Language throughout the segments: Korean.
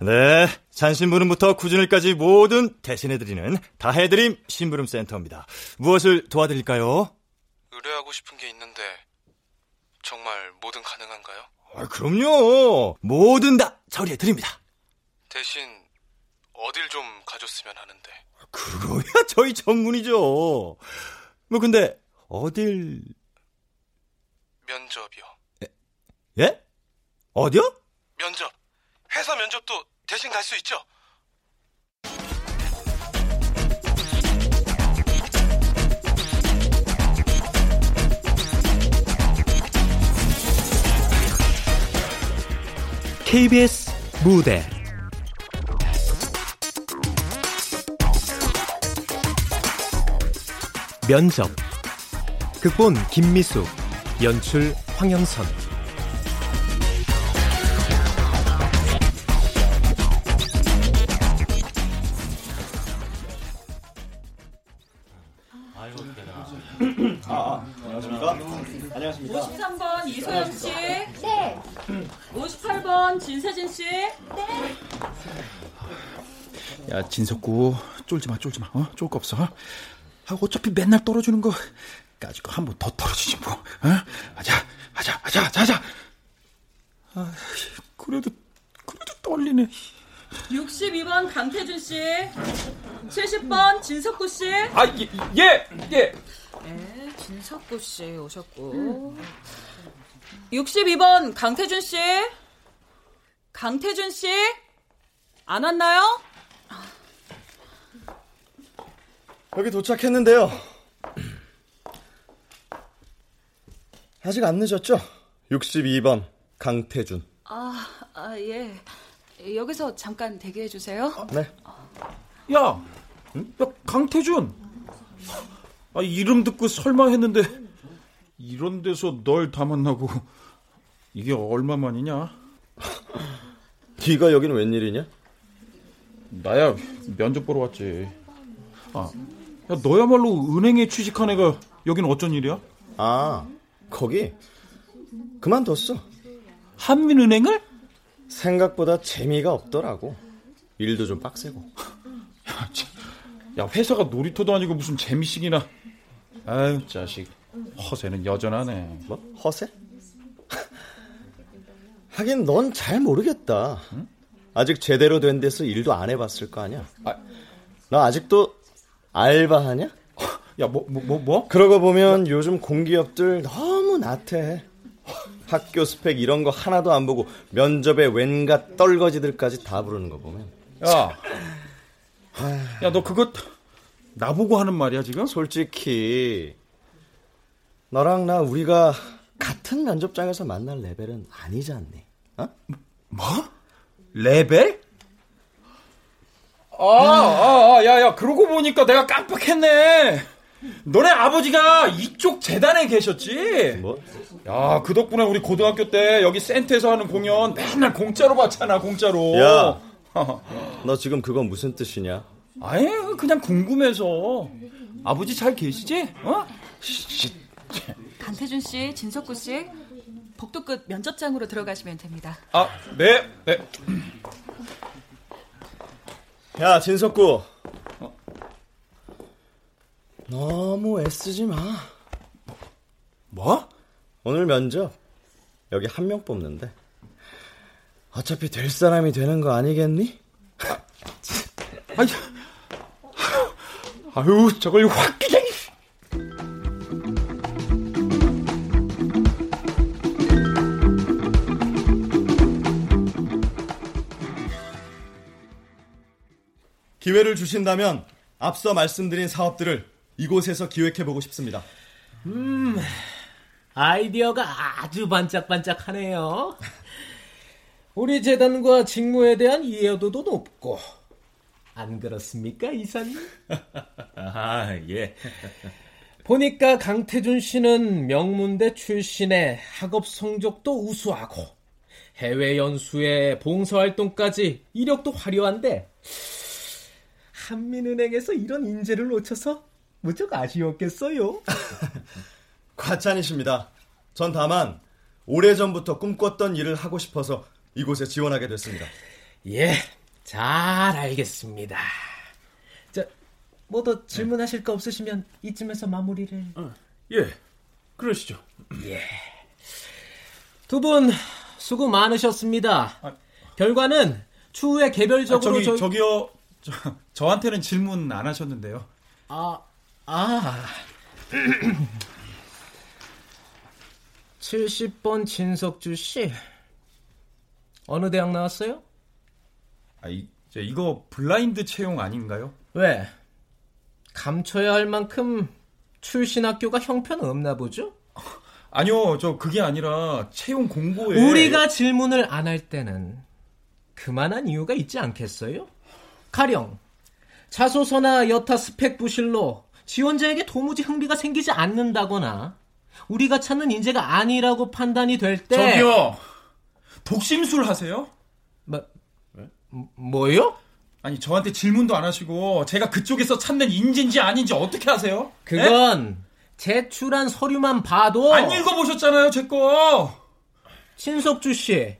네, 잔심부름부터 구준일까지 모든 대신해드리는 다해드림 심부름 센터입니다. 무엇을 도와드릴까요? 의뢰하고 싶은 게 있는데 정말 뭐든 가능한가요? 아, 그럼요. 뭐든 다 처리해드립니다. 대신 어딜 좀 가줬으면 하는데. 그거야 저희 전문이죠. 뭐 근데 어딜 면접이요. 예? 어디요? 면접. 회사 면접도 대신 갈 수 있죠? KBS 무대. 면접. 극본 김미숙 연출 황영선 안녕하십니까? 53번 이소연 씨. 네. 58번 진세진 씨. 네. 야 진석구 쫄지 마 쫄지 마 어? 쫄 거 없어 어? 아, 어차피 맨날 떨어지는 거 까짓 거 한 번 더 떨어지지 뭐 어? 하자 하자 하자 하자 아, 그래도 그래도 떨리네 62번 강태준 씨. 70번 진석구 씨. 아 예 예 예, 예. 네, 진석구 씨 오셨고. 62번 강태준 씨. 강태준 씨. 안 왔나요? 여기 도착했는데요. 아직 안 늦었죠? 62번 강태준. 아, 아 예. 여기서 잠깐 대기해 주세요. 네. 야, 응? 야 강태준. 아, 이름 듣고 설마 했는데 이런 데서 널 다 만나고 이게 얼마만이냐? 네가 여기는 웬일이냐? 나야 면접 보러 왔지. 아, 야 너야말로 은행에 취직한 애가 여긴 어쩐 일이야? 아, 거기 그만뒀어. 한민은행을? 생각보다 재미가 없더라고. 일도 좀 빡세고. 야, 야 회사가 놀이터도 아니고 무슨 재미식이나. 아유 자식 허세는 여전하네. 뭐 허세? 하긴 넌 잘 모르겠다. 응? 아직 제대로 된 데서 일도 안 해봤을 거 아니야. 아, 너 아직도 알바하냐? 야, 뭐, 뭐, 뭐? 뭐? 그러고 보면 야. 요즘 공기업들 너무 나태. 학교 스펙 이런 거 하나도 안 보고 면접에 웬가 떨거지들까지 다 부르는 거 보면. 야, 야, 너 그거 나보고 하는 말이야 지금? 솔직히 너랑 나 우리가 같은 면접장에서 만날 레벨은 아니지 않니? 어? 뭐? 레벨? 아, 아, 아, 야, 야, 그러고 보니까 내가 깜빡했네. 너네 아버지가 이쪽 재단에 계셨지? 뭐? 야, 그 덕분에 우리 고등학교 때 여기 센터에서 하는 공연 맨날 공짜로 봤잖아, 공짜로. 야, 너 지금 그건 무슨 뜻이냐? 아예 그냥 궁금해서. 아버지 잘 계시지? 어? 강태준 씨, 진석구 씨, 복도 끝 면접장으로 들어가시면 됩니다. 아, 네, 네. 야, 진석구. 어? 너무 애쓰지 마. 뭐? 오늘 면접 여기 한 명 뽑는데 어차피 될 사람이 되는 거 아니겠니? 아유, 아유, 저걸 확 그냥. 기회를 주신다면 앞서 말씀드린 사업들을 이곳에서 기획해보고 싶습니다. 음, 아이디어가 아주 반짝반짝하네요. 우리 재단과 직무에 대한 이해도도 높고. 안 그렇습니까, 이사님? 아, 예. 보니까 강태준 씨는 명문대 출신의 학업 성적도 우수하고 해외 연수에 봉사활동까지 이력도 화려한데 한민은행에서 이런 인재를 놓쳐서 무척 아쉬웠겠어요. 과찬이십니다. 전 다만 오래전부터 꿈꿨던 일을 하고 싶어서 이곳에 지원하게 됐습니다. 예, 잘 알겠습니다. 자, 뭐더 질문하실 거 없으시면 이쯤에서 마무리를. 어, 예, 그러시죠. 예. 두 분 수고 많으셨습니다. 아, 결과는 추후에 개별적으로 아, 저기, 저... 저기요. 저, 저한테는 질문 안 하셨는데요. 아, 아. 70번 진석주 씨. 어느 대학 나왔어요? 아, 이, 이거 블라인드 채용 아닌가요? 왜? 감춰야 할 만큼 출신 학교가 형편 없나 보죠? 아니요, 저 그게 아니라 채용 공고에 우리가 질문을 안 할 때는 그만한 이유가 있지 않겠어요? 가령 자소서나 여타 스펙 부실로 지원자에게 도무지 흥미가 생기지 않는다거나 우리가 찾는 인재가 아니라고 판단이 될 때 저기요 독심술 하세요? 뭐 뭐요? 아니 저한테 질문도 안 하시고 제가 그쪽에서 찾는 인재인지 아닌지 어떻게 하세요? 그건 에? 제출한 서류만 봐도 안 읽어보셨잖아요 제 거. 신석주 씨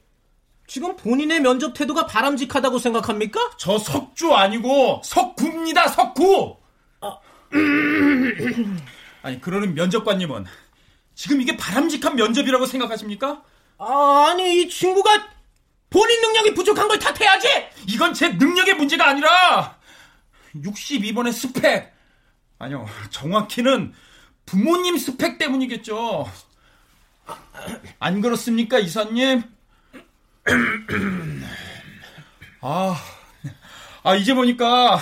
지금 본인의 면접 태도가 바람직하다고 생각합니까? 저 석주 아니고 석구입니다 석구. 아. 아니 그러는 면접관님은 지금 이게 바람직한 면접이라고 생각하십니까? 아, 아니 이 친구가 본인 능력이 부족한 걸 탓해야지. 이건 제 능력의 문제가 아니라 62번의 스펙. 아니요, 정확히는 부모님 스펙 때문이겠죠. 안 그렇습니까, 이사님? 아, 아, 이제 보니까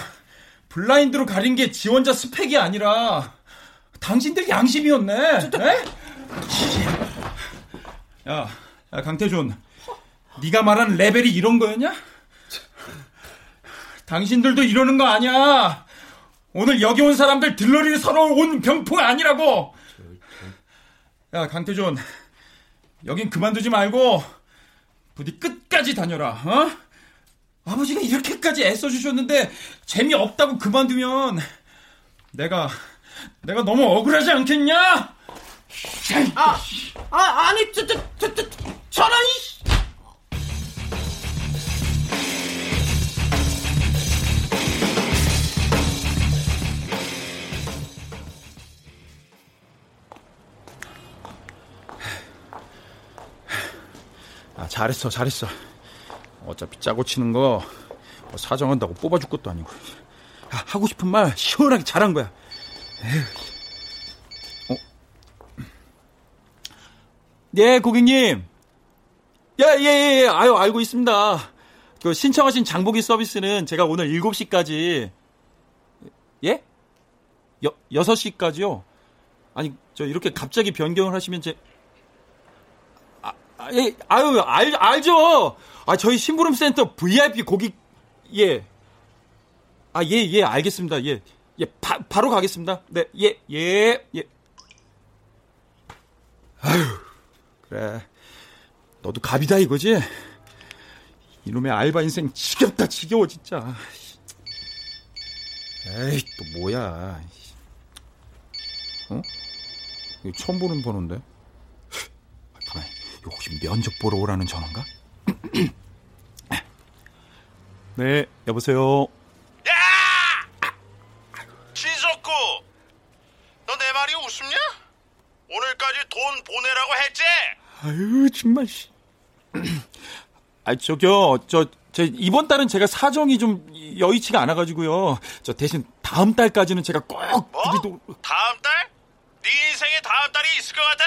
블라인드로 가린 게 지원자 스펙이 아니라 당신들 양심이었네. 네? 야, 야, 강태준. 네가 말한 레벨이 이런 거였냐? 당신들도 이러는 거 아니야. 오늘 여기 온 사람들 들러리를 서러 온 병풍 아니라고. 야, 강태준. 여긴 그만두지 말고 부디 끝까지 다녀라. 어? 아버지가 이렇게까지 애써 주셨는데 재미 없다고 그만두면 내가 내가 너무 억울하지 않겠냐? 아, 아 아니 저저저저 저런 아, 잘했어, 잘했어. 어차피 짜고 치는 거 뭐 사정한다고 뽑아줄 것도 아니고. 아, 하고 싶은 말 시원하게 잘한 거야. 에휴. 어? 네, 고객님. 예, 예, 예, 예. 아유, 알고 있습니다. 그 신청하신 장보기 서비스는 제가 오늘 7시까지 예? 여, 6시까지요? 아니, 저 이렇게 갑자기 변경을 하시면 제 아, 예, 아유, 알, 알죠. 아, 저희 심부름센터 VIP 고객, 예. 아, 예, 예, 알겠습니다. 예. 예, 바, 바로 가겠습니다. 네, 예, 예, 예. 아유, 그래. 너도 갑이다 이거지? 이놈의 알바 인생 지겹다, 지겨워, 진짜. 에이, 또 뭐야. 어? 이거 처음 보는 번호인데? 혹시 면접 보러 오라는 전화인가? 네, 여보세요. 야! 진석구! 너 내 말이 웃습냐? 오늘까지 돈 보내라고 했지? 아유, 정말. 아, 저기요, 저, 저, 이번 달은 제가 사정이 좀 여의치가 않아가지고요. 저 대신 다음 달까지는 제가 꼭. 뭐? 드리도... 다음 달? 네 인생에 다음 달이 있을 것 같아?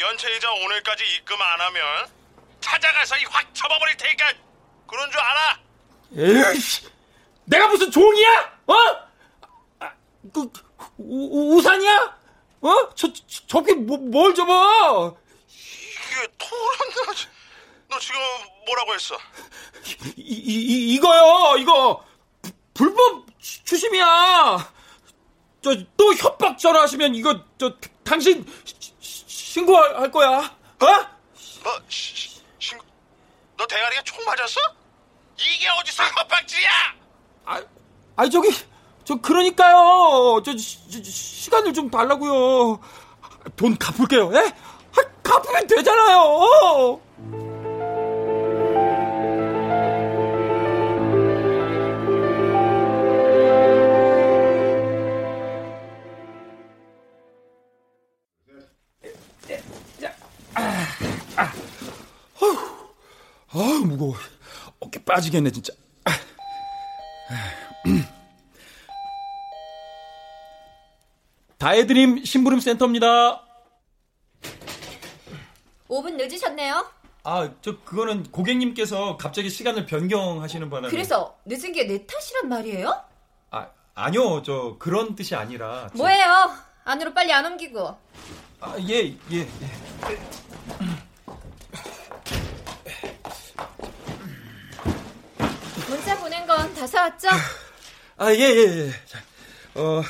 연체이자 오늘까지 입금 안 하면 찾아가서 확 접어버릴 테니까 그런 줄 알아? 에이씨, 내가 무슨 종이야? 어? 아, 그 우, 우산이야? 어? 저, 저 저기 뭐, 뭘 접어? 이게 토란다. 너 지금 뭐라고 했어? 이, 이, 이거요, 이거 부, 불법 추심이야. 저 또 협박 전화하시면 이거 저 당신 신고할 거야. 어? 뭐 신고? 너 대가리가 총 맞았어? 이게 어디서 협박지야? 아, 아 저기 저 그러니까요. 저, 저, 시간을 좀 달라고요. 돈 갚을게요. 예? 아, 갚으면 되잖아요. 빠지겠네, 진짜. 다해드림 심부름 센터입니다. 5분 늦으셨네요. 아, 저 그거는 고객님께서 갑자기 시간을 변경하시는 바람에 그래서 늦은 게 내 탓이란 말이에요? 아, 아니요. 저 그런 뜻이 아니라 저- 뭐예요? 안으로 빨리 안 옮기고. 아, 예, 예. 예. 다 사왔죠? 아, 예, 예, 예. 자, 어,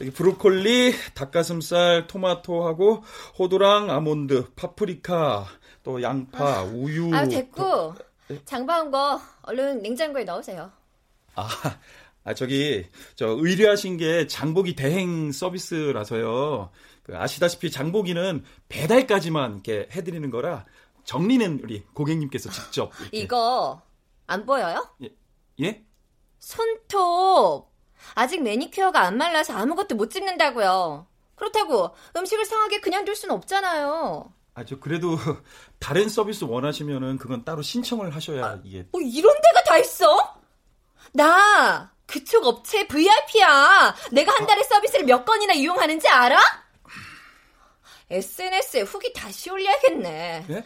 여기 브로콜리, 닭가슴살, 토마토하고 호두랑 아몬드, 파프리카, 또 양파, 우유. 아 됐고 장봐온 거 얼른 냉장고에 넣으세요. 아, 아, 저기, 저, 의뢰하신 게 장보기 대행 서비스라서요. 그 아시다시피 장보기는 배달까지만 이렇게 해드리는 거라 정리는 우리 고객님께서 직접. 이렇게. 이거 안 보여요? 예? 손톱. 아직 매니큐어가 안 말라서 아무것도 못 찍는다고요. 그렇다고 음식을 상하게 그냥 둘 수는 없잖아요. 아, 저 그래도 다른 서비스 원하시면은 그건 따로 신청을 하셔야 이게. 뭐 이런 데가 다 있어? 나 그쪽 업체 VIP야. 내가 한 달에 서비스를 몇 건이나 이용하는지 알아? SNS에 후기 다시 올려야겠네. 예?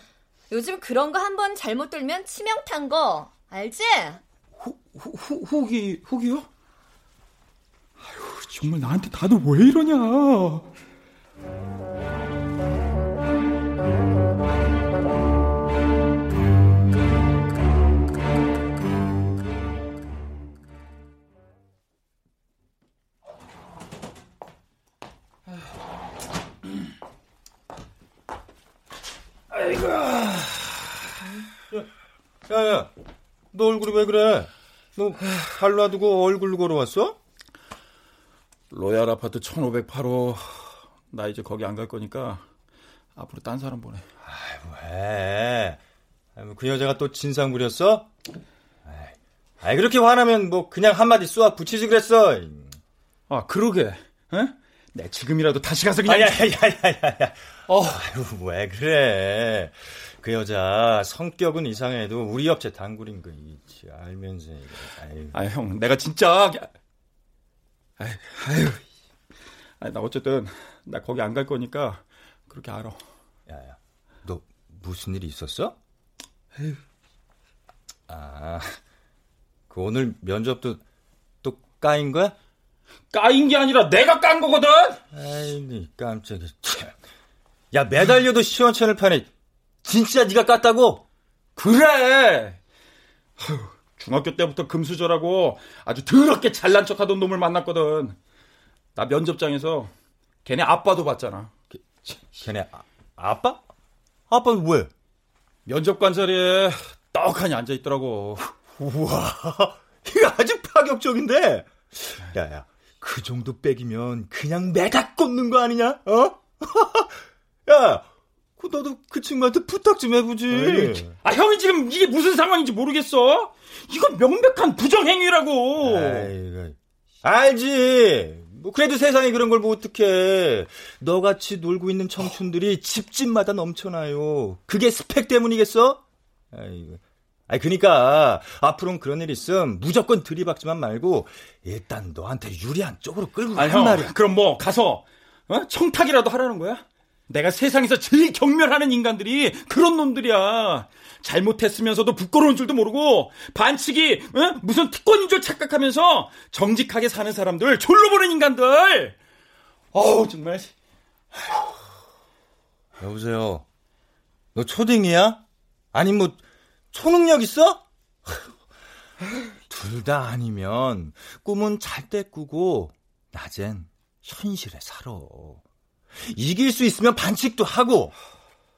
요즘 그런 거 한 번 잘못 돌면 치명 탄 거 알지? 후, 후, 후, 후기, 후기요? 아유, 정말 나한테 다들 왜 이러냐. 야, 야, 너 얼굴이 왜 그래? 너발 놔두고 얼굴 걸어왔어? 로얄 아파트 1508호. 나 이제 거기 안 갈 거니까 앞으로 딴 사람 보내. 왜? 아이, 뭐그 여자가 또 진상 부렸어? 아이, 아이, 그렇게 화나면 뭐 그냥 한마디 쏘아 붙이지 그랬어. 아, 그러게. 에? 내 지금이라도 다시 가서 그냥. 야야야야야야. 어. 아유, 왜 그래? 그 여자 성격은 이상해도 우리 업체 단골인 거 있지 알면서. 아유. 아, 형, 내가 진짜. 아유, 아유. 아니, 나 어쨌든, 나 거기 안 갈 거니까, 그렇게 알아. 야야, 너 무슨 일이 있었어? 아, 그 오늘 면접도 또 까인 거야? 까인 게 아니라 내가 깐 거거든! 아이, 깜짝이야. 참. 야, 매달려도 시원찮을 판에 진짜 네가 깠다고? 그래! 아휴, 중학교 때부터 금수저라고 아주 더럽게 잘난 척 하던 놈을 만났거든. 나 면접장에서 걔네 아빠도 봤잖아. 걔네 아, 아빠? 아빠는 왜? 면접관 자리에 떡하니 앉아 있더라고. 우와, 이거 아주 파격적인데? 야, 야, 그 정도 빼기면 그냥 내가 꽂는 거 아니냐? 어? 야, 그 너도 그 친구한테 부탁 좀 해보지. 아, 형이 지금 이게 무슨 상황인지 모르겠어? 이건 명백한 부정행위라고. 아이고, 알지. 뭐 그래도 세상에 그런 걸 뭐 어떡해. 너같이 놀고 있는 청춘들이 집집마다 넘쳐나요. 그게 스펙 때문이겠어? 아이고. 아이 그니까 앞으로는 그런 일 있음 무조건 들이박지만 말고 일단 너한테 유리한 쪽으로 끌고 아, 간 형, 말이야. 그럼 뭐 가서 어? 청탁이라도 하라는 거야? 내가 세상에서 제일 경멸하는 인간들이 그런 놈들이야. 잘못했으면서도 부끄러운 줄도 모르고 반칙이 어? 무슨 특권인 줄 착각하면서 정직하게 사는 사람들 졸로 보는 인간들. 어우 정말. 여보세요. 너 초딩이야? 아니 뭐 초능력 있어? 둘 다 아니면 꿈은 잘 때 꾸고 낮엔 현실에 살아. 이길 수 있으면 반칙도 하고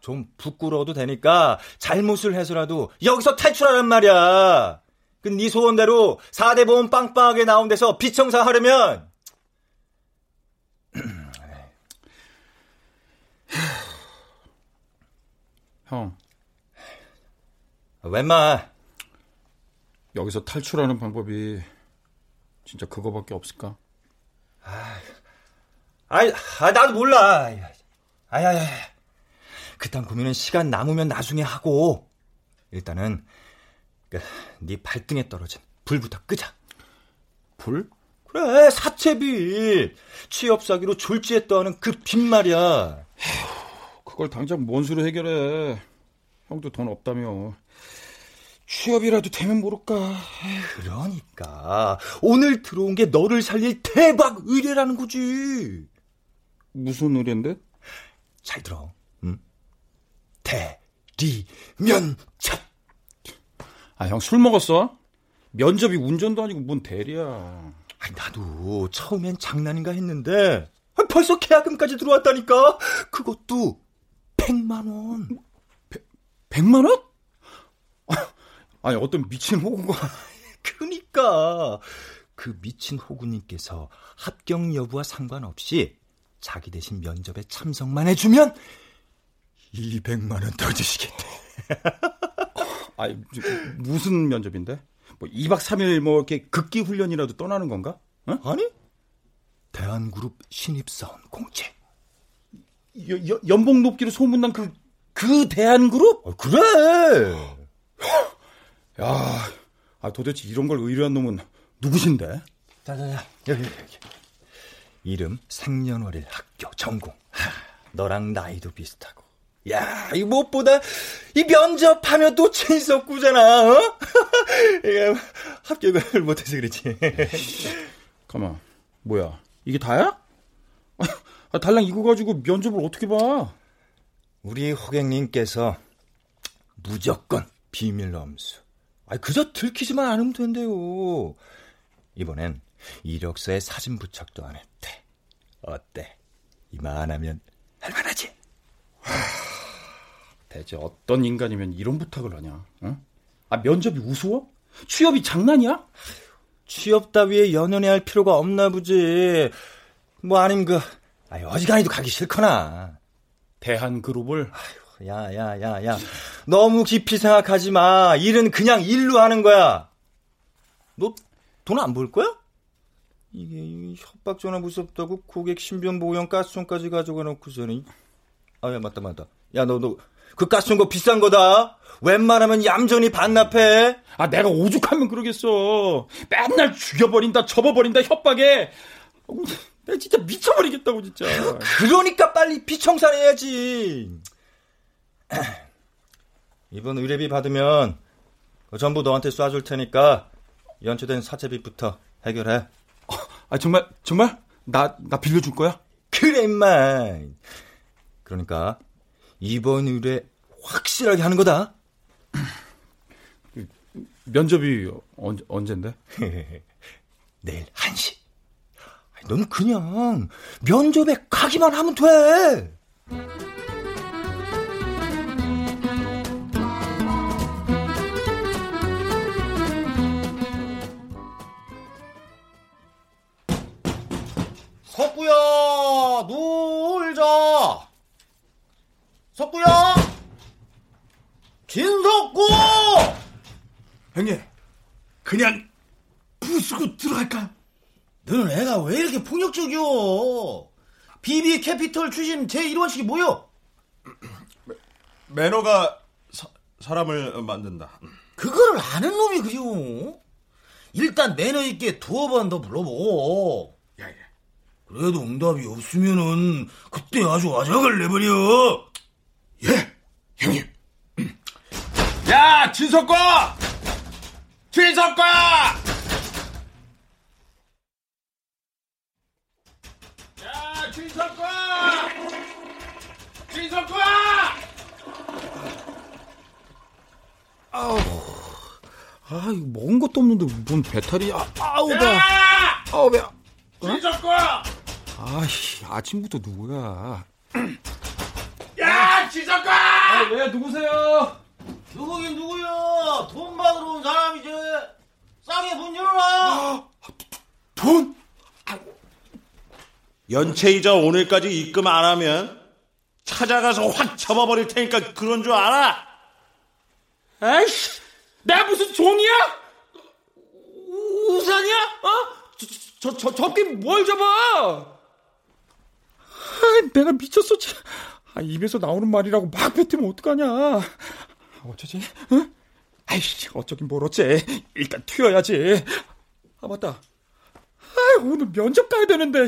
좀 부끄러워도 되니까 잘못을 해서라도 여기서 탈출하란 말이야. 그네 소원대로 4대 보험 빵빵하게 나온 데서 비청사 하려면 형 웬만 여기서 탈출하는 방법이 진짜 그거밖에 없을까? 아이, 아, 나도 몰라. 아야야. 그딴 고민은 시간 남으면 나중에 하고. 일단은 그러니까 네 발등에 떨어진 불부터 끄자. 불? 그래, 사채비. 취업 사기로 졸지했다는 그 빚 말이야. 그걸 당장 뭔 수로 해결해. 형도 돈 없다며. 취업이라도 되면 모를까. 그러니까 오늘 들어온 게 너를 살릴 대박 의뢰라는 거지. 무슨 의뢰인데? 잘 들어. 응? 대리면접. 아, 형 술 먹었어? 면접이 운전도 아니고 뭔 대리야. 아니, 나도 처음엔 장난인가 했는데 벌써 계약금까지 들어왔다니까. 그것도 100만 원. 100만 원? 아니 어떤 미친 호구가 그니까 그 미친 호구님께서 합격 여부와 상관없이 자기 대신 면접에 참석만 해주면 200만 원 더 주시겠대. 아니 무슨 면접인데? 뭐 2박 3일 뭐 이렇게 극기 훈련이라도 떠나는 건가? 어? 아니? 대한그룹 신입사원 공채. 여, 여, 연봉 높기로 소문난 그, 그 대한그룹? 어, 그래! 야, 아, 도대체 이런 걸 의뢰한 놈은 누구신데? 자자자, 여기, 여기, 여기. 이름, 생년월일, 학교, 전공. 하, 너랑 나이도 비슷하고. 야, 이 무엇보다 이 면접하면 또 친석구잖아. 어? 합격을 못해서 그렇지. 가만, 뭐야? 이게 다야? 아, 달랑 이거 가지고 면접을 어떻게 봐? 우리 호객님께서 무조건 비밀 엄수. 아, 그저 들키지만 않으면 된대요. 이번엔 이력서에 사진 부착도 안 했대. 어때? 이만하면 할만하지? 하, 대체 어떤 인간이면 이런 부탁을 하냐? 어? 아 면접이 우스워? 취업이 장난이야? 취업 따위에 연연해 할 필요가 없나 보지. 뭐 아님 그 아유, 어지간히도 가기 싫거나. 대한그룹을 아휴, 야, 야, 야, 야. 너무 깊이 생각하지 마. 일은 그냥 일로 하는 거야. 너 돈 안 벌 거야? 이게 협박 전화 무섭다고 고객 신변 보호용 가스총까지 가져가 놓고서는 아, 야, 맞다, 맞다. 야, 너, 너, 그 가스총 거 비싼 거다. 웬만하면 얌전히 반납해. 아, 내가 오죽하면 그러겠어. 맨날 죽여버린다, 접어버린다, 협박에. 내가 진짜 미쳐버리겠다고, 진짜. 그러니까 빨리 피청산해야지. 이번 의뢰비 받으면 전부 너한테 쏴줄 테니까 연체된 사채빚부터 해결해. 아, 정말, 정말? 나, 나 빌려줄 거야? 그래, 임마. 그러니까 이번 의뢰 확실하게 하는 거다. 면접이 언, 언젠데? 내일 1시. 넌 그냥 면접에 가기만 하면 돼. 석구야, 놀자. 석구야, 진석구. 형님, 그냥 부수고 들어갈까? 너는 애가 왜 이렇게 폭력적이여? BB 캐피털 출신 제1원칙이 뭐여? 매너가 사, 사람을 만든다. 그거를 아는 놈이 그죠? 일단 매너 있게 두어 번 더 불러보고. 그래도 응답이 없으면은 그때 아주 아작을 내버려. 예, 형님. 야, 진석과! 진석과! 야, 진석과! 진석과! 아우. 아, 이거 먹은 것도 없는데 뭔 배탈이, 아, 아우, 배. 야! 아우, 배. 진석과! 아이, 아침부터 누구야? 야, 진석과! 아, 왜, 누구세요? 누구긴 누구야? 돈 받으러 온 사람이지. 싸게 문 열어라. 돈? 연체이자 오늘까지 입금 안 하면 찾아가서 확 접어버릴 테니까 그런 줄 알아? 아이씨, 내가 무슨 종이야? 우산이야? 어? 저, 저, 저, 접긴 뭘 접어? 아, 내가 미쳤어. 아, 입에서 나오는 말이라고 막 뱉으면 어떡하냐. 아, 어쩌지? 응? 아이씨, 어쩌긴 뭘 어째. 일단 튀어야지. 아, 맞다. 아, 오늘 면접 가야 되는데.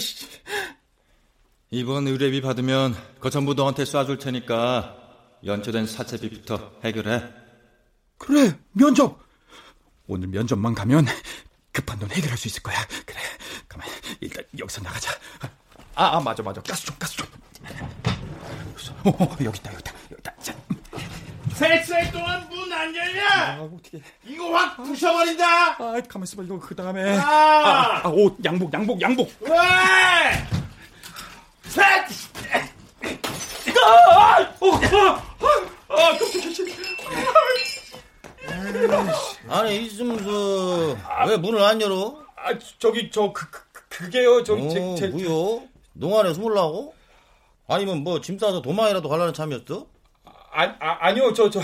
이번 의뢰비 받으면 그 전부 너한테 쏴줄 테니까 연초된 사채비부터 해결해. 그래, 면접. 오늘 면접만 가면 급한 돈 해결할 수 있을 거야. 그래, 가만 일단 여기서 나가자. 아, 아 맞아, 맞아. 가스 좀, 가스 좀. 어, 어, 여기 있다, 여기 있다, 여기 있다. 자. 셋살 동안 문 안 열냐? 아, 어떻게? 이거 확 부셔버린다. 아, 가만 있어봐. 이거 그 다음에 아! 아, 아, 옷, 양복, 양복, 양복. 왜? 셋! 아, 어, 아, 아, 아니 이승수 왜 문을 안 열어? 아, 저기 저 그, 그 그게요. 저기 제, 어, 제, 뭐요? 농안에 숨으려고? 아니면 뭐 짐 싸서 도망이라도 가려는 참이었어? 아, 아 아니요. 저 저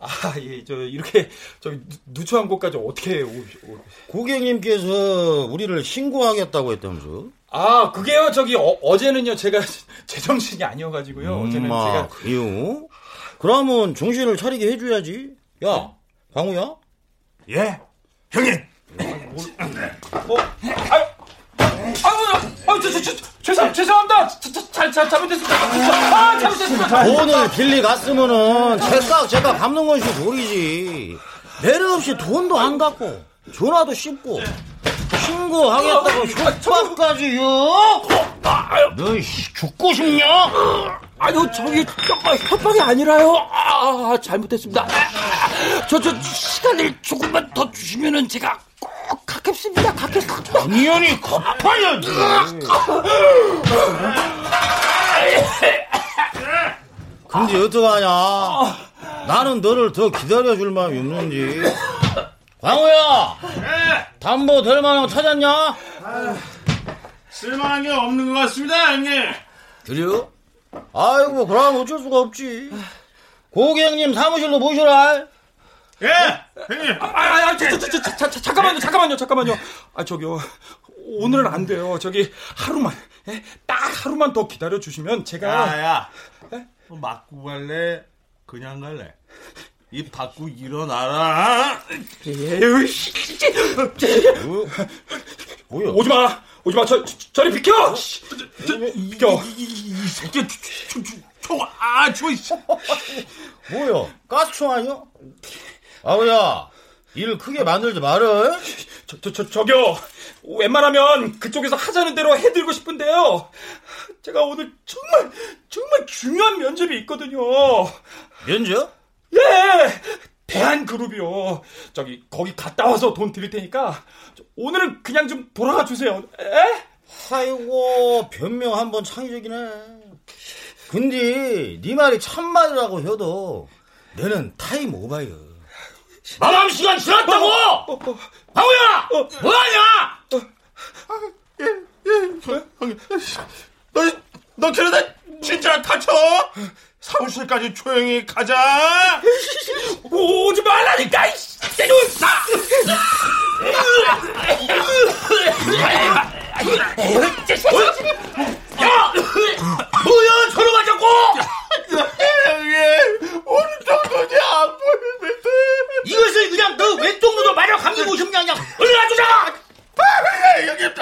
아, 예, 저 이렇게 저 누추한 곳까지 어떻게 오, 오. 고객님께서 우리를 신고하겠다고 했다면서? 아, 그게요. 저기 어, 제는요 제가 제정신이 아니어가지고요. 어제는 엄마, 제가 그래요? 그러면 정신을 차리게 해줘야지. 야, 광우야? 예, 형님. 어, 아유, 아유, 아유, 저, 저, 저, 죄송, 죄송합니다. 저, 저, 잘, 잘, 잘못했습니다. 아, 잘못했습니다. 돈을 빌리 갔으면은 제깍 제깍 갚는 것이 도리지. 배려 없이 돈도 안 갚고 전화도 씹고 신고하겠다고 협박까지요? 너 씨, 죽고 싶냐? 아유, 저기 협박이 아니라요. 아, 잘못했습니다. 저, 저 시간을 조금만 더 주시면은 제가 꼭 갚겠습니다. 갚겠습니다. 당연히 갚아야지. 근데 어떡하냐? 나는 너를 더 기다려줄 마음이 없는지. 광우야! 담보 될 만한 거 찾았냐? 쓸만한 게 없는 것 같습니다, 형님. 그래요? 아이고, 그럼 어쩔 수가 없지. 고객님 사무실로 모셔라. 예, 형님. 아, 아, 아, 저, 저, 저, 저, 자, 자, 잠깐만요, 잠깐만요, 잠깐만요. 아, 저기요. 오늘은 안 돼요. 저기 하루만, 예? 딱 하루만 더 기다려 주시면 제가. 야, 야. 너 맞고 갈래? 그냥 갈래? 입 닫고 일어나라. 에휴, 씨. 뭐야? 오지 마, 오지 마. 저, 저 저리 비켜. 씨. 저, 비켜. 이, 이, 이 새끼, 총, 아, 저, 씨. 뭐야? 가스총 아니야? 아우야, 일 크게 만들지 말어. 저, 저, 저, 저기요. 웬만하면 그쪽에서 하자는 대로 해드리고 싶은데요. 제가 오늘 정말, 정말 중요한 면접이 있거든요. 면접? 예! 대한그룹이요. 저기, 거기 갔다 와서 돈 드릴 테니까, 오늘은 그냥 좀 돌아가 주세요. 에? 아이고, 변명 한번 창의적이네. 근데, 네 말이 참말이라고 해도, 너는 타임 오바야. 마감 시간 지났다고! 방우야! 뭐하냐! 예, 예, 형님. 너, 너 그러다 진짜 다쳐? 사무실까지 조용히 가자. 오지 말라니까, 이 때려! 야! 뭐야, 저러! 형님, 오늘 정도지 안 보이는데. 이것을 그냥 너 왼쪽 눈으로 마려 감기고 싶냐, 그냥. 얼른 놔주자! 형님,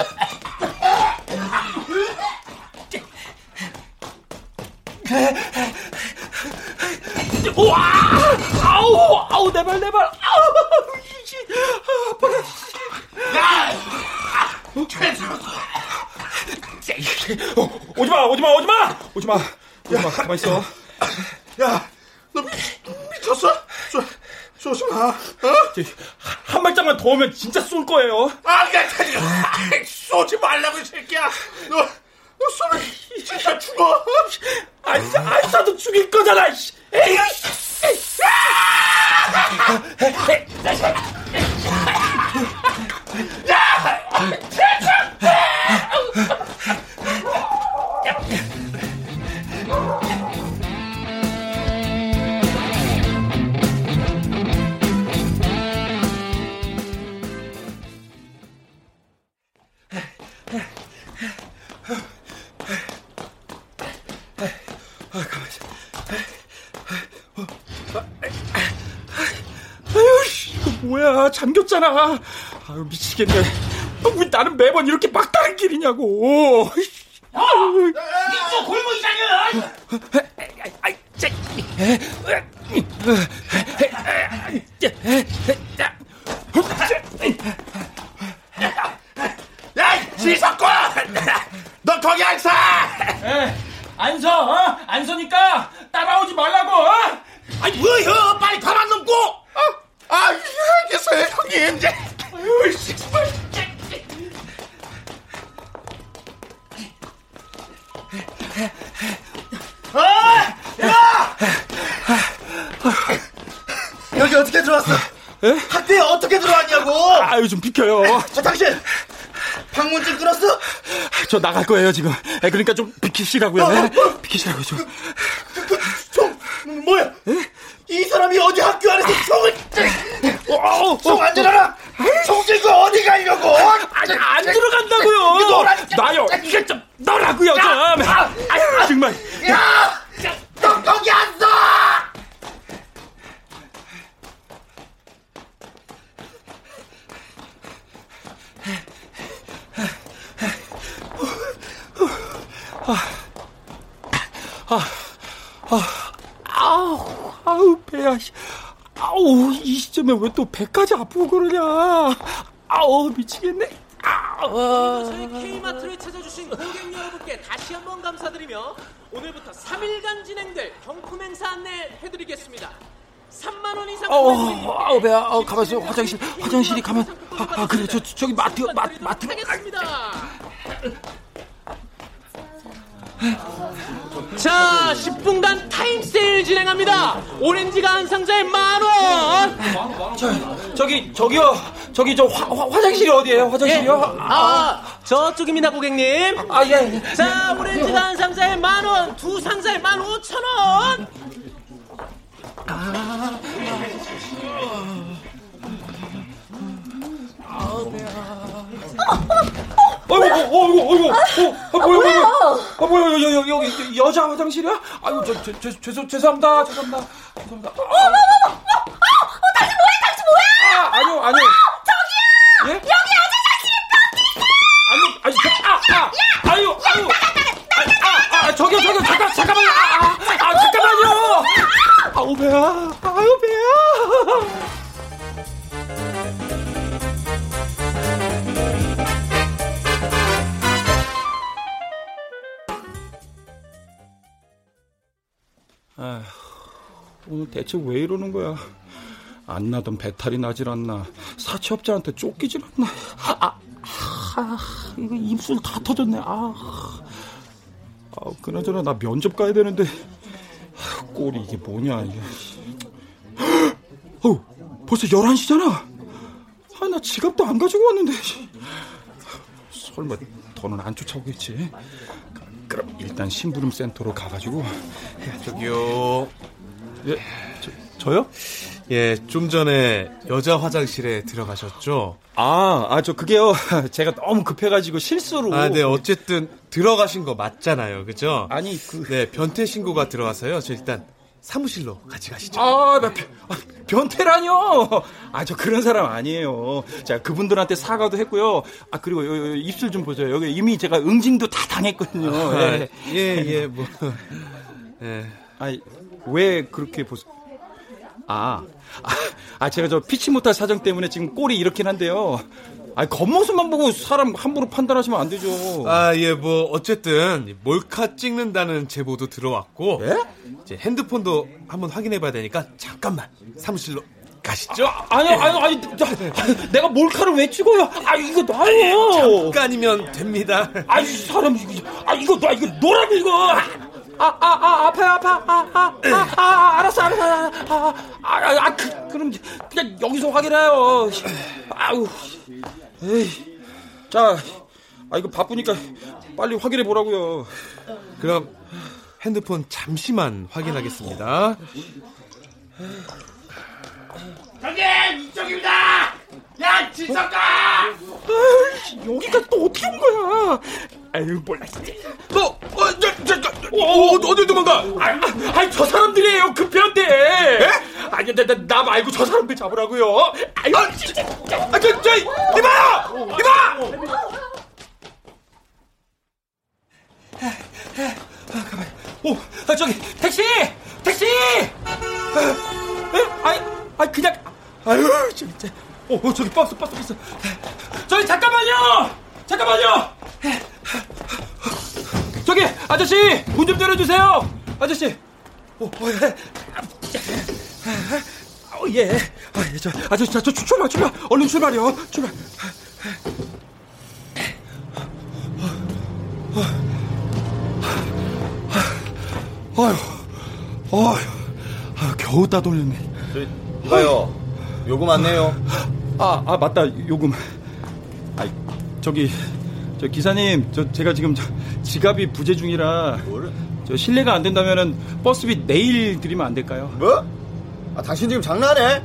우 와! 아우! 아우, 내 발, 내 발! 아우! 이씨! 아파라! 어, 오지 마, 오지 마, 오지 마! 오지 마! 오지 마, 가만 있어. 야, 너 미, 미쳤어? 쏘, 쏘지 마. 어? 한 발짝만 더 오면 진짜 쏠 거예요. 아, 야, 야, 쏘지 말라고, 이 새끼야. 너, 너 쏘면 진짜 죽어. 안, 쏴- 안 쏴도 죽일 거잖아, 씨. 에이! 아 잠겼잖아. 아유, 미치겠네. 왜 나는 매번 이렇게 막다른 길이냐고. 형! 이쪽 골목이잖여! 저 나갈 거예요, 지금. 에, 그러니까 좀 비키시라고요. 어, 에? 비키시라고요, 좀. 총! 뭐야? 이 사람이 어디 학교 안에서 총을! 총 안 들어라! 총 들고 어디 가려고! 아니, 안 들어간다고요! 너라니까! 나요! 이게 좀, 너라고요, 좀! 야! 아유, 정말. 야! 너 거기 안 서! 아우, 아우, 배야. 씨. 아우, 이 시점에 왜 또 배까지 아프고 그러냐. 아우, 미치겠네. 아우. 저희 K마트를 찾아주신 고객 여러분께 다시 한번 감사드리며 오늘부터 3일간 진행될 경품 행사 안내해드리겠습니다. 3만 원 이상 어, 구매되는 아우, 배야. 어, 가만있어. 화장실, 화장실이 가만. 아, 아, 그래. 저, 저기 마트, 마트, 마트. 하겠습니다. 자, 10분간 타임 세일 진행합니다. 오렌지가 한 상자에 만 원. 저, 저기, 저기요. 저기, 저 화, 화, 화장실이 어디예요? 화장실이요? 아, 저쪽입니다, 고객님. 아, 예. 자, 오렌지가 한 상자에 만 원, 두 상자에 만 오천 원. 어이구, 어이구, 어이구, 어, 아, 뭐야, 뭐야, 아, 뭐야, 여기, 여기, 여기, 여자 화장실이야? 아유, 저, 저, 저, 죄송, 죄송합니다, 죄송합니다, 죄송합니다. 어머머머, 당신 뭐야, 당신 뭐야? 아, 아니요, 아니요. 저기요! 예? 여기 여자 화장실에 몇 아니, 아니, 저, 아, 아, 아유, 아유. 아, 아, 아, 저기요, 저기요, 잠깐, 잠깐만요, 아, 아, 아, 잠깐만요. 아우, 배야, 아유, 배야. 오늘 대체 왜 이러는 거야? 안 나던 배탈이 나질 않나? 사채업자한테 쫓기질 않나? 아, 아, 이거 입술 다 터졌네. 아, 아 그나저나 나 면접 가야 되는데 아, 꼴이 이게 뭐냐 이게. 어, 벌써 11시잖아. 아, 나 지갑도 안 가지고 왔는데. 설마 더는 안 쫓아오겠지? 그럼 일단 심부름 센터로 가가지고 저기요. 예, 저, 저요? 예, 좀 전에 여자 화장실에 들어가셨죠? 아, 아, 저 그게요. 제가 너무 급해가지고 실수로. 아, 네, 어쨌든 들어가신 거 맞잖아요. 그죠? 아니, 그. 네, 변태 신고가 들어와서요. 저 일단 사무실로 같이 가시죠. 아, 나 변, 아, 변태라뇨! 아, 저 그런 사람 아니에요. 자, 그분들한테 사과도 했고요. 아, 그리고 요, 요, 입술 좀 보세요. 여기 이미 제가 응징도 다 당했거든요. 예, 예, 예, 뭐. 예. 아니, 왜 그렇게 보세요? 아, 아, 아, 제가 저 피치 못할 사정 때문에 지금 꼴이 이렇긴 한데요. 아, 겉모습만 보고 사람 함부로 판단하시면 안 되죠. 아, 예, 뭐, 어쨌든, 몰카 찍는다는 제보도 들어왔고, 예? 이제 핸드폰도 한번 확인해 봐야 되니까, 잠깐만, 사무실로 가시죠. 아, 아니요, 아니요, 아니, 저, 내가 몰카를 왜 찍어요? 아, 이거 놔요. 잠깐이면 됩니다. 아, 이 사람, 이거, 아, 이거 놔, 이거 노라고, 이거. 아, 아, 아, 아파요, 아파. 아, 아, 아, 아, 알았어, 알았어. 아, 아, 아, 아 그, 그럼 그냥 여기서 확인해요. 아우, 에이. 자, 아, 이거 바쁘니까 빨리 확인해 보라고요. 그럼, 핸드폰 잠시만 확인하겠습니다. 저기 이쪽입니다. 야 지석아. 여기가 또 어떻게 온 거야? 아유, 몰라, 진짜. 너, 어, 저, 저, 저, 어, 어, 어딜 도망가? 아, 아니, 저 사람들이에요, 그 변태. 에? 아니, 아니, 나, 나, 나 말고 저 사람들 잡으라고요. 아유, 진짜. 아, 저, 저, 이봐요! 이봐! 아, 가만. 오, 아, 저기 택시, 택시. 아, 아이, 아, 그냥. 아유, 진짜. 오, 오, 저기 버스, 버스, 버스. 저기 잠깐만요. 잠깐만요. 저기 아저씨 문 좀 열어주세요. 아저씨. 오, 오, 예. 어, 예. 아, 예, 저, 아저씨, 저, 저, 출발, 출발. 얼른 출발이요. 출발. 아휴, 아휴, 아, 겨우 따돌렸네. 이봐요. 요금 안 내요. 아, 아, 맞다. 요금. 아, 저기, 저 기사님, 저 제가 지금 저 지갑이 부재 중이라. 저 실례가 안 된다면은 버스비 내일 드리면 안 될까요? 뭐? 아, 당신 지금 장난해?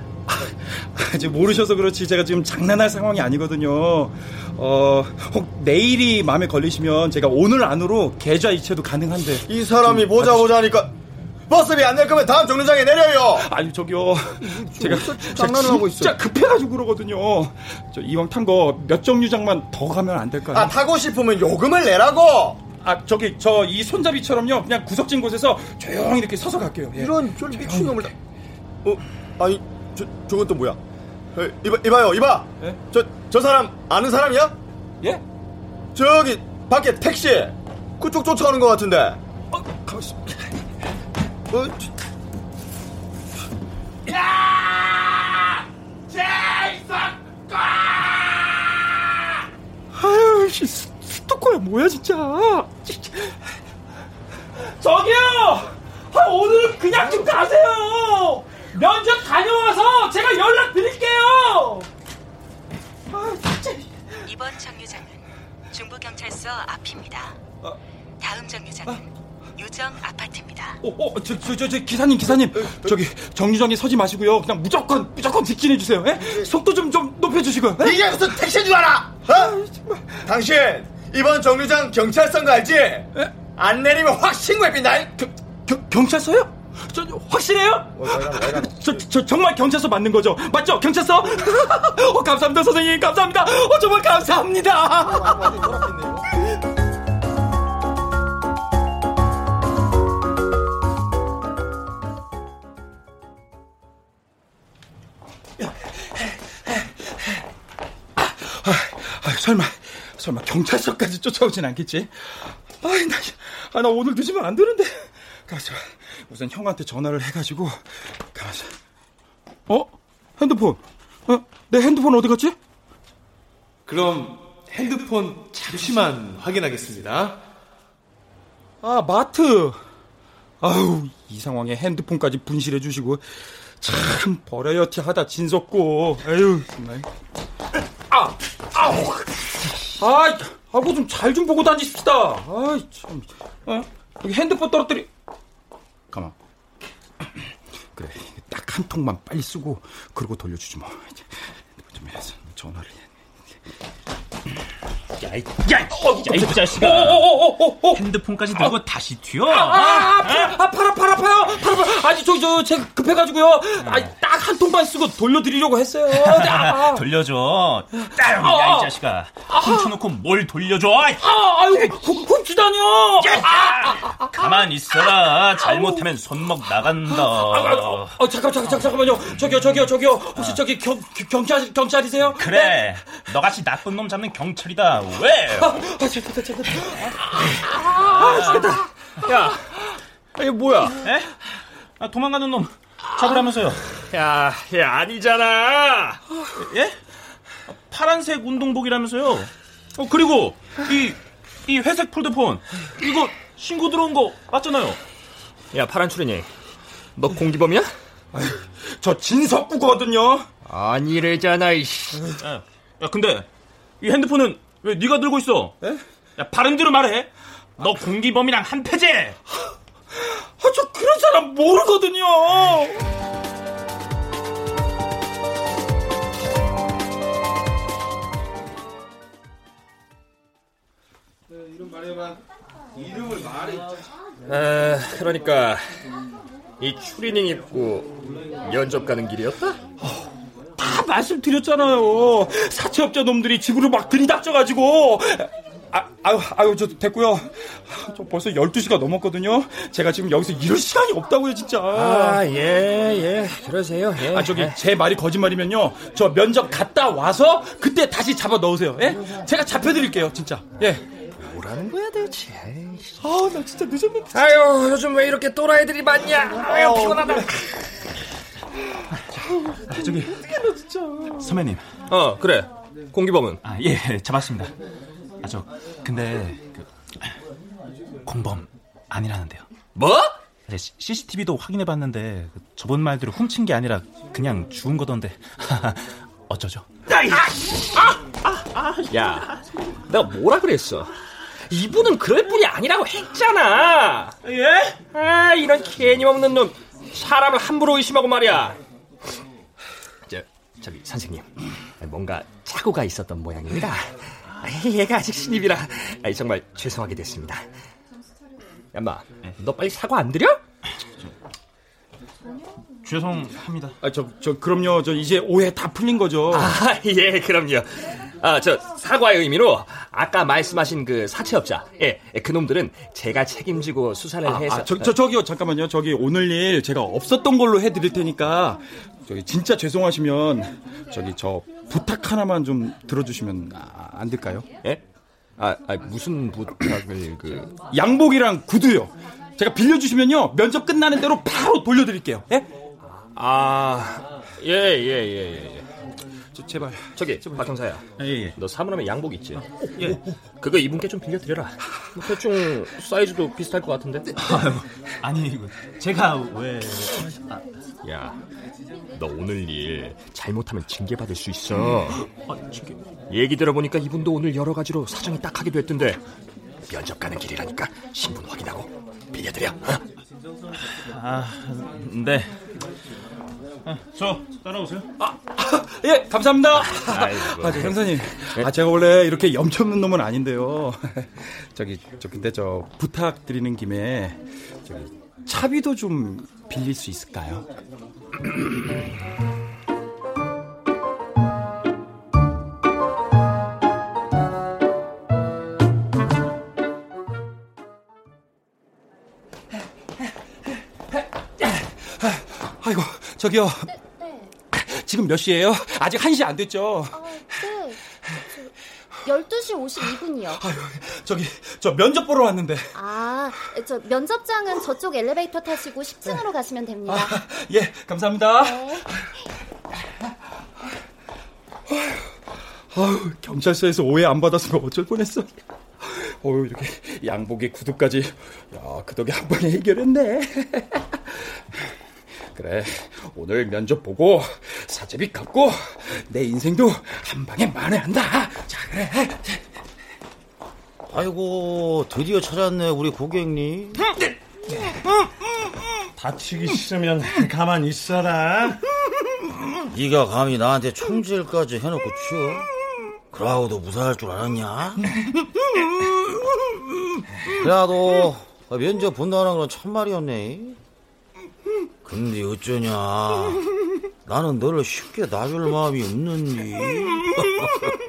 아직 모르셔서 그렇지 제가 지금 장난할 상황이 아니거든요. 어, 혹 내일이 마음에 걸리시면 제가 오늘 안으로 계좌 이체도 가능한데. 이 사람이 보자 보자 하니까 버스비 안 낼 거면 다음 정류장에 내려요. 아니 저기요. 제가 장난을 하고 있어. 진짜 급해가지고 그러거든요. 저 이왕 탄 거 몇 정류장만 더 가면 안 될까요? 아 타고 싶으면 요금을 내라고. 아 저기 저 이 손잡이처럼요. 그냥 구석진 곳에서 조용히 이렇게 서서 갈게요. 예. 이런 쫄 미친놈을 다. 어 아니 저 저건 또 뭐야? 에, 이봐 이봐요 이봐. 예? 저저 사람 아는 사람이야? 예? 저기 밖에 택시 그쪽 쫓아오는 것 같은데. 어, 가만있어. 어, 아유, 씨, 스- 스토커야 뭐야 진짜. 저기요. 아, 오늘은 그냥 좀 가세요. 면접 다녀와서 제가 연락 드릴게요. 아, 진짜. 이번 정류장은 중부경찰서 앞입니다. 아. 다음 정류장은 유정 아파트입니다. 어, 어, 저, 저, 저, 저, 기사님, 기사님. 저기, 정류장에 서지 마시고요. 그냥 무조건, 무조건 직진해 주세요. 예? 속도 좀, 좀 높여주시고요. 예? 이게 무슨 택시인 줄 알아? 어? 당신 이번 정류장 경찰서인 거 알지? 안 내리면 확 신고해 빈다. 경, 경, 경찰서요? 저, 확실해요? 저, 저, 정말 경찰서 맞는 거죠? 맞죠? 경찰서? 어, 감사합니다, 선생님. 감사합니다. 어, 정말 감사합니다. 설마 경찰서까지 쫓아오진 않겠지? 아이, 나, 아, 나 오늘 늦으면 안 되는데. 가만있어. 우선 형한테 전화를 해가지고, 가만있어. 어? 핸드폰. 어? 내 핸드폰 어디 갔지? 그럼 핸드폰 잠시만 확인하겠습니다. 아, 마트. 아우, 이 상황에 핸드폰까지 분실해 주시고. 참, 버려야티 하다 진섰고. 에휴, 정말. 아, 아우. 아, 아고 좀 잘 좀 보고 다니십시다. 아, 참. 어? 여기 핸드폰 떨어뜨리. 가만. 그래, 딱 한 통만 빨리 쓰고 그러고 돌려주지 뭐. 좀 해서 전화를 해. 야, 이, 야, 야, 이 자식아. 핸드폰까지 들고 다시 튀어. 아, 아, 아, 팔, 아, 팔, 팔 아파요. 팔 아파요. 아니, 저, 저, 제가 급해가지고요. 아니, 딱한 통만 쓰고 돌려드리려고 했어요. 아, 돌려줘. 따요, 야, 이 자식아. 훔쳐놓고 뭘 돌려줘. 아, 아유, 훔- 훔치다뇨. 야, 가만 있어라. 잘못하면 손목 나간다. 어, 잠깐, 잠깐, 잠깐만요. 저기요, 저기요, 저기요. 혹시 저기 경, 경찰, 경찰이세요? 그래. 너같이 나쁜 놈 잡는 경찰이다. 왜? 아, 잠깐, 잠깐. 아, 죽겠다. 야, 이게 뭐야? 에? 아, 도망가는 놈 잡으라면서요. 야, 야, 아니잖아. 예? 파란색 운동복이라면서요. 어, 그리고 이, 이 회색 폴더폰. 이거 신고 들어온 거 맞잖아요. 야, 파란 추리닝. 너 공기범이야? 저 진석구거든요. 아니래잖아, 이씨. 야, 야, 근데 이 핸드폰은 왜 네가 들고 있어? 야, 바른대로 말해. 너 공기범이랑 한 패제. 아, 저 그런 사람 모르거든요. 이름 말해봐. 이름을 말해. 아, 그러니까 이 추리닝 입고 면접 가는 길이었다? 다 말씀드렸잖아요. 사채업자 놈들이 집으로 막 들이닥쳐가지고. 아, 아유, 아유, 저 됐고요. 저 벌써 12시가 넘었거든요. 제가 지금 여기서 이럴 시간이 없다고요, 진짜. 아, 예, 예. 그러세요. 예. 아, 저기, 제 말이 거짓말이면요. 저 면접 갔다 와서 그때 다시 잡아 넣으세요. 예? 제가 잡혀 드릴게요, 진짜. 예. 뭐라는 거야, 대체. 아, 나 진짜 늦었는데. 아유, 요즘 왜 이렇게 또라이들이 많냐? 아유, 피곤하다. 저기, 선배님. 어, 그래. 공기범은? 아, 예, 잡았습니다. 아, 저, 근데, 그, 공범 아니라는데요. 뭐? CCTV도 확인해봤는데, 그 저번 말대로 훔친 게 아니라 그냥 주운 거던데. 어쩌죠? 야, 내가 뭐라 그랬어? 이분은 그럴 뿐이 아니라고 했잖아. 예? 아, 이런 개념 없는 놈. 사람을 함부로 의심하고 말이야. 저, 저기, 선생님. 뭔가 착오가 있었던 모양입니다. 얘가 아직 신입이라 정말 죄송하게 됐습니다. 야마, 너 빨리 사과 안 드려? 죄송합니다. 아, 저, 저, 그럼요. 저, 이제 오해 다 풀린 거죠. 아, 예, 그럼요. 아, 저, 사과의 의미로, 아까 말씀하신 그 사채업자, 예, 그 놈들은 제가 책임지고 수사를 아, 해서. 아, 저, 저, 저기요, 잠깐만요. 저기, 오늘 일 제가 없었던 걸로 해드릴 테니까, 저기, 진짜 죄송하시면, 저기, 저, 부탁 하나만 좀 들어주시면 아, 안 될까요? 예? 아, 아, 무슨 부탁을, 그. 양복이랑 구두요. 제가 빌려주시면요, 면접 끝나는 대로 바로 돌려드릴게요. 예? 아, 예, 예, 예, 예. 저, 제발. 저기, 박형사야. 예, 예. 너 사물함에 양복 있지? 예. 그거 이분께 좀 빌려드려라. 뭐 대충 사이즈도 비슷할 것 같은데? 아니, 제가 왜. 야, 너 오늘 일 잘못하면 징계 받을 수 있어. 아, 징계. 얘기 들어보니까 이분도 오늘 여러 가지로 사정이 딱하기도 했던데 면접 가는 길이라니까 신분 확인하고 빌려드려. 어? 아, 네. 저 따라오세요. 예, 감사합니다. 아이고. 아, 저 형사님. 아, 제가 원래 이렇게 염치 없는 놈은 아닌데요. 저기, 저, 근데 저, 부탁드리는 김에, 저기, 차비도 좀 빌릴 수 있을까요? 저기요. 지금 몇 시예요? 아직 1시 안 됐죠? 네. 12시 52분이요. 저기, 저 면접 보러 왔는데. 아, 저 면접장은 저쪽 엘리베이터 타시고 10층으로 가시면 됩니다. 예, 감사합니다. 네. 아유, 경찰서에서 오해 안 받았으면 어쩔 뻔했어. 어유 이렇게 양복에 구두까지. 야, 그 덕에 한 번에 해결했네. 그래, 오늘 면접 보고 사제비 갚고 내 인생도 한 방에 만회한다. 자, 그래. 아이고 드디어 찾았네 우리 고객님. 다치기 싫으면 가만히 있어라. 네가 감히 나한테 총질까지 해놓고 치워? 그러고도 무사할 줄 알았냐? 그래도 면접 본다는 건 참말이었네. 근데 어쩌냐? 나는 너를 쉽게 놔줄 마음이 없는지.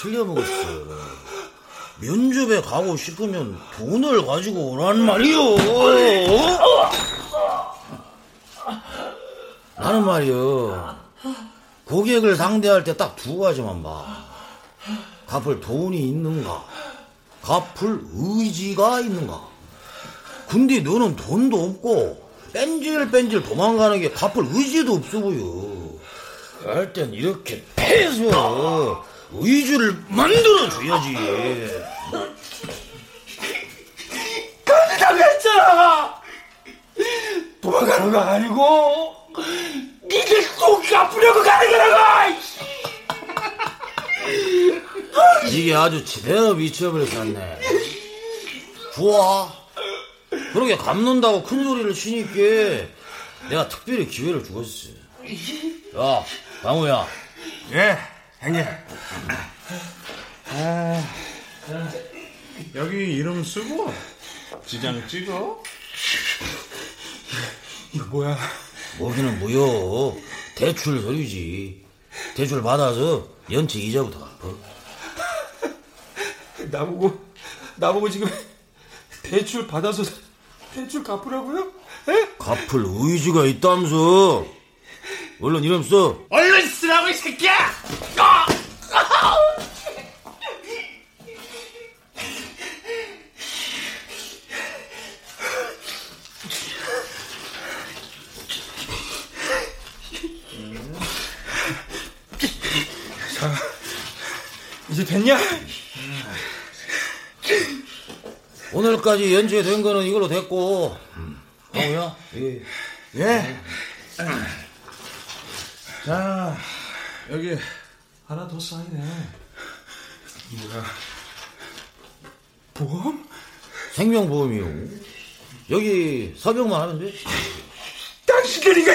틀려 먹었어. 면접에 가고 싶으면 돈을 가지고 오란 말이오. 나는 말이요. 고객을 상대할 때 딱 두 가지만 봐. 갚을 돈이 있는가? 갚을 의지가 있는가? 근데 너는 돈도 없고 뺀질뺀질 도망가는 게 갚을 의지도 없어 보여. 할땐 이렇게 패서 의지를 만들어줘야지. 간다고 했잖아! 도망가는 거 아니고, 니들 꼭 갚으려고 가는 거라고! 이게 아주 제대로 미쳐버렸네. 좋아. 그러게 감는다고 큰 소리를 치니까 내가 특별히 기회를 주었어. 야, 강우야. 예, 형님. 아, 여기 이름 쓰고 지장 찍어. 이거 뭐야? 뭐기는 뭐여. 대출 소리지. 대출 받아서 연체 이자부터 갚아. 나보고 나보고 지금 대출 받아서 대출 갚으라고요? 갚을 의지가 있다면서. 얼른 이름 써. 얼른 쓰라고 이 새끼야! 자, 이제 됐냐? 오늘까지 연체된 거는 이걸로 됐고. 강우야. 예. 예. 자, 여기 하나 더 쌓이네. 뭐야? 보험? 생명보험이요. 여기 서명만 하면 돼. 당신들 이거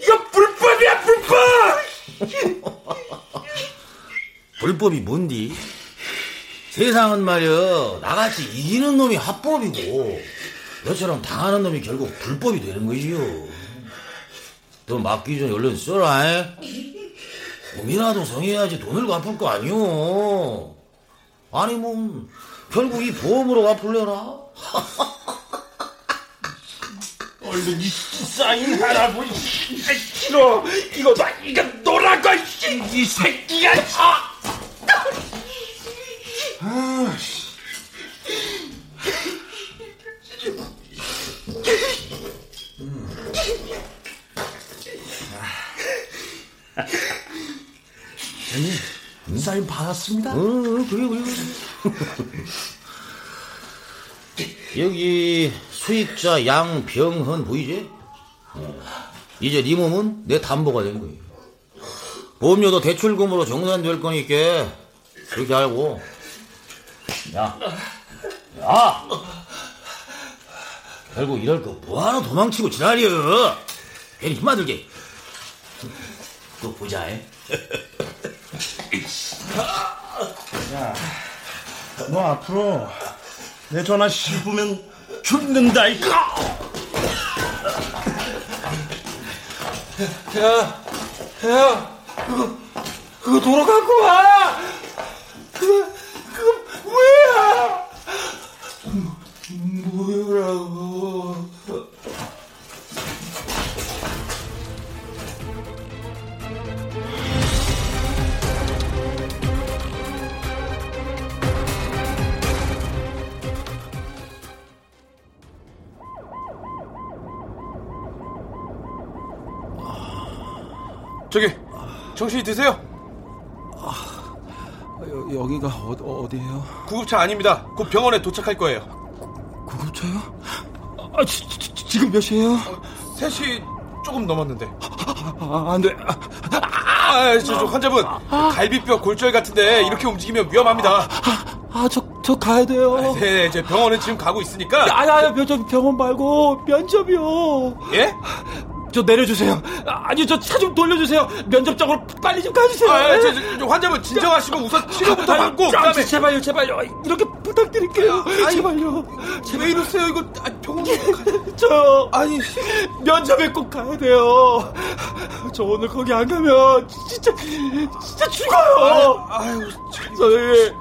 이거 불법이야 불법! 불법이 뭔디? 세상은 말이야 나같이 이기는 놈이 합법이고 너처럼 당하는 놈이 결국 불법이 되는 거지요. 너 맞기 전에 얼른 써라. 에? 몸이라도 성해야지 돈을 갚을 거 아니오. 아니 뭐 결국 이 보험으로 갚을려나? 얼른 이 사인하라고 이 싫어 이거 봐 이거 노라고 이! 아, 씨. 형님, 사인 받았습니다. 어, 그래, 그래, 그래. 여기 수익자 양병헌 보이지? 어. 이제 네 몸은 내 담보가 된 거예요. 보험료도 대출금으로 정산될 거니까 그렇게 알고. 야, 야. 결국 이럴 거 뭐하러 도망치고 지랄이여. 괜히 힘 들게. 또 보자. 에? 야, 너 앞으로 내 전화 씹으면 죽는다 이거. 야, 야, 그거 그거 갖고 와. 그거 그거 뭐야? 뭐라고? 저기 정신이 드세요? 여, 여기가 어, 어디예요? 구급차 아닙니다. 곧 병원에 도착할 거예요. 구 급차요? 아, 지, 지, 지금 몇 시에요? 3시 조금 넘었는데. 아, 안 돼. 아, 저, 저 환자분 갈비뼈 골절 같은데 이렇게 움직이면 위험합니다. 아, 저, 저 가야 돼요. 네, 네, 제 병원은 지금 가고 있으니까. 아니, 아니, 면접 병원 말고 면접이요. 예? 저 내려주세요. 아니, 저차 좀 돌려주세요. 면접장으로 빨리 좀 가주세요. 아, 저, 저, 저 환자분 진정하시고 우선 치료부터 받고 아, 제발요, 제발요. 이렇게 부탁드릴게요. 아니, 제발요. 왜 이러세요? 이거 아, 병원 저요. 아니 면접에 꼭 가야 돼요. 저 오늘 거기 안 가면 진짜 진짜 죽어요. 아유, 참. 선생님.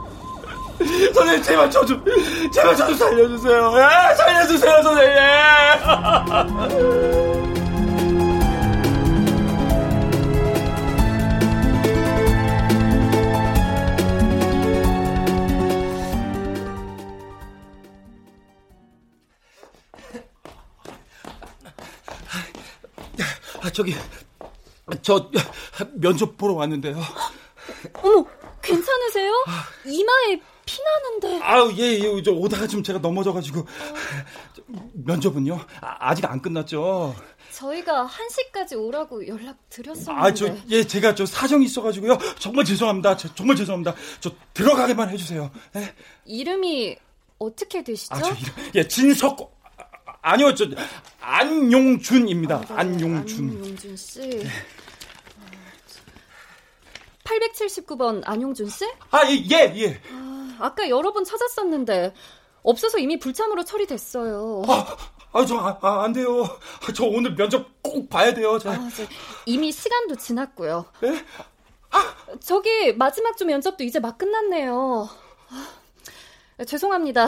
선생님 제발 저 좀 제발 저 좀 살려주세요. 예, 살려주세요 선생님. 저기 저 면접 보러 왔는데요. 어머, 괜찮으세요? 이마에 피나는데. 아우, 예, 예, 저 오다가 좀 제가 넘어져가지고. 면접은요? 아, 직안 끝났죠? 저희가 1시까지 오라고 연락 드렸었는데. 아, 저, 예, 제가 저 사정이 있어가지고요. 정말 죄송합니다. 저, 정말 죄송합니다. 저 들어가게만 해주세요. 예? 이름이 어떻게 되시죠? 아, 저 이름, 예, 진석, 아, 아니요, 저, 안용준입니다. 아, 네, 안용준. 안용준 씨. 879번 안용준 씨? 아, 예, 예. 예. 아, 아까 여러 번 찾았었는데 없어서 이미 불참으로 처리됐어요. 아, 아, 저, 아, 아, 안 돼요. 저 오늘 면접 꼭 봐야 돼요. 저. 아, 저, 이미 시간도 지났고요. 예? 아, 저기 마지막 주 면접도 이제 막 끝났네요. 아, 죄송합니다.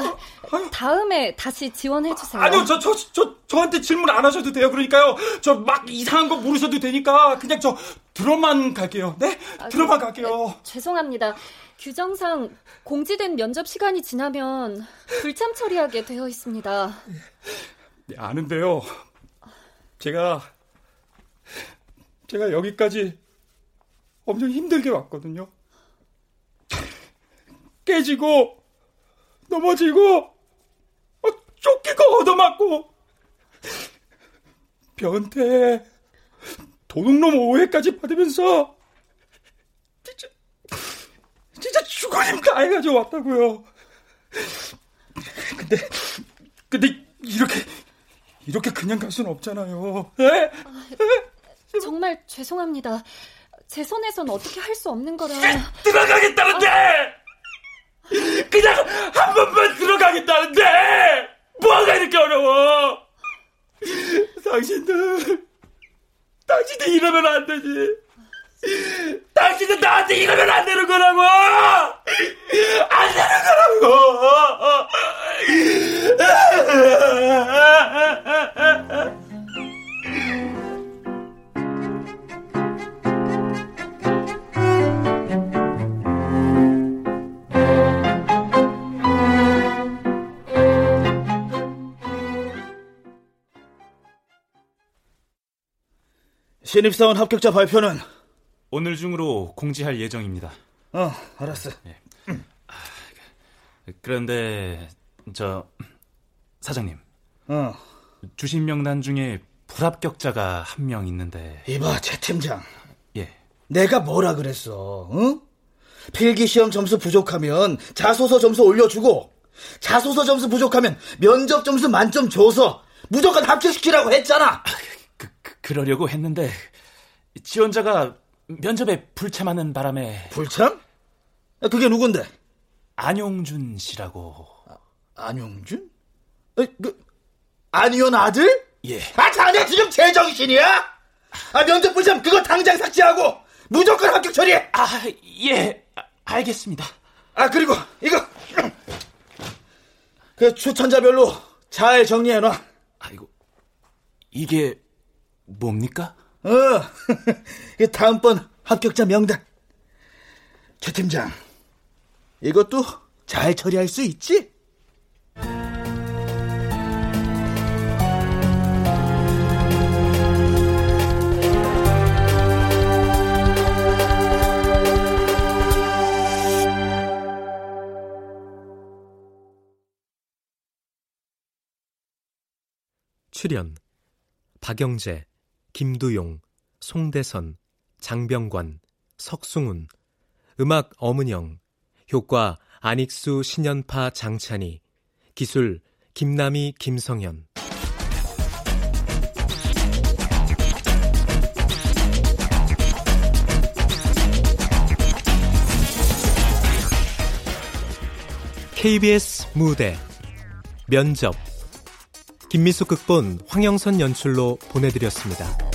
다음에 다시 지원해 주세요. 아니요, 저, 저, 저, 저한테 질문 안 하셔도 돼요. 그러니까요. 저 막 이상한 거 물으셔도 되니까 그냥 저 들어만 갈게요. 네? 아, 들어만 그, 갈게요. 네, 죄송합니다. 규정상 공지된 면접 시간이 지나면 불참 처리하게 되어 있습니다. 네, 아는데요. 제가 제가 여기까지 엄청 힘들게 왔거든요. 깨지고 넘어지고 어, 쫓기고 얻어맞고 변태 도둑놈 오해까지 받으면서 진짜 진짜 죽어님 다해가지고 왔다고요. 근데 근데 이렇게 이렇게 그냥 갈 수는 없잖아요. 에? 아, 정말 죄송합니다. 제 손에선 어떻게 할 수 없는 거라. 들어가겠다는데! 아... 그냥 한 번만 들어가겠다는데! 뭐가 이렇게 어려워! 당신들, 당신들 이러면 안 되지. 당신들 나한테 이러면 안 되는 거라고! 안 되는 거라고! 신입사원 합격자 발표는 오늘 중으로 공지할 예정입니다. 어, 알았어. 네. 그런데 저 사장님. 어. 주신 명단 중에 불합격자가 한 명 있는데. 이봐, 최 팀장. 예. 내가 뭐라 그랬어? 응? 필기 시험 점수 부족하면 자소서 점수 올려주고 자소서 점수 부족하면 면접 점수 만점 줘서 무조건 합격시키라고 했잖아. 그, 그러려고 했는데 지원자가 면접에 불참하는 바람에 불참? 아, 그게 누군데? 안용준 씨라고. 아, 안용준? 에, 그 안의원 아들? 예. 아 자네 지금 제정신이야? 아 면접 불참 그거 당장 삭제하고 무조건 합격 처리해. 아 예, 알겠습니다. 아 그리고 이거 그 추천자별로 잘 정리해놔. 아이고 이게 뭡니까? 어, 다음번 합격자 명단. 최 팀장, 이것도 잘 처리할 수 있지? 출연 박영재 김두용, 송대선, 장병관, 석승훈, 음악 어문영, 효과 안익수 신연파 장찬희, 기술 김남희 김성현. KBS 무대 면접 김미숙 극본 황영선 연출로 보내드렸습니다.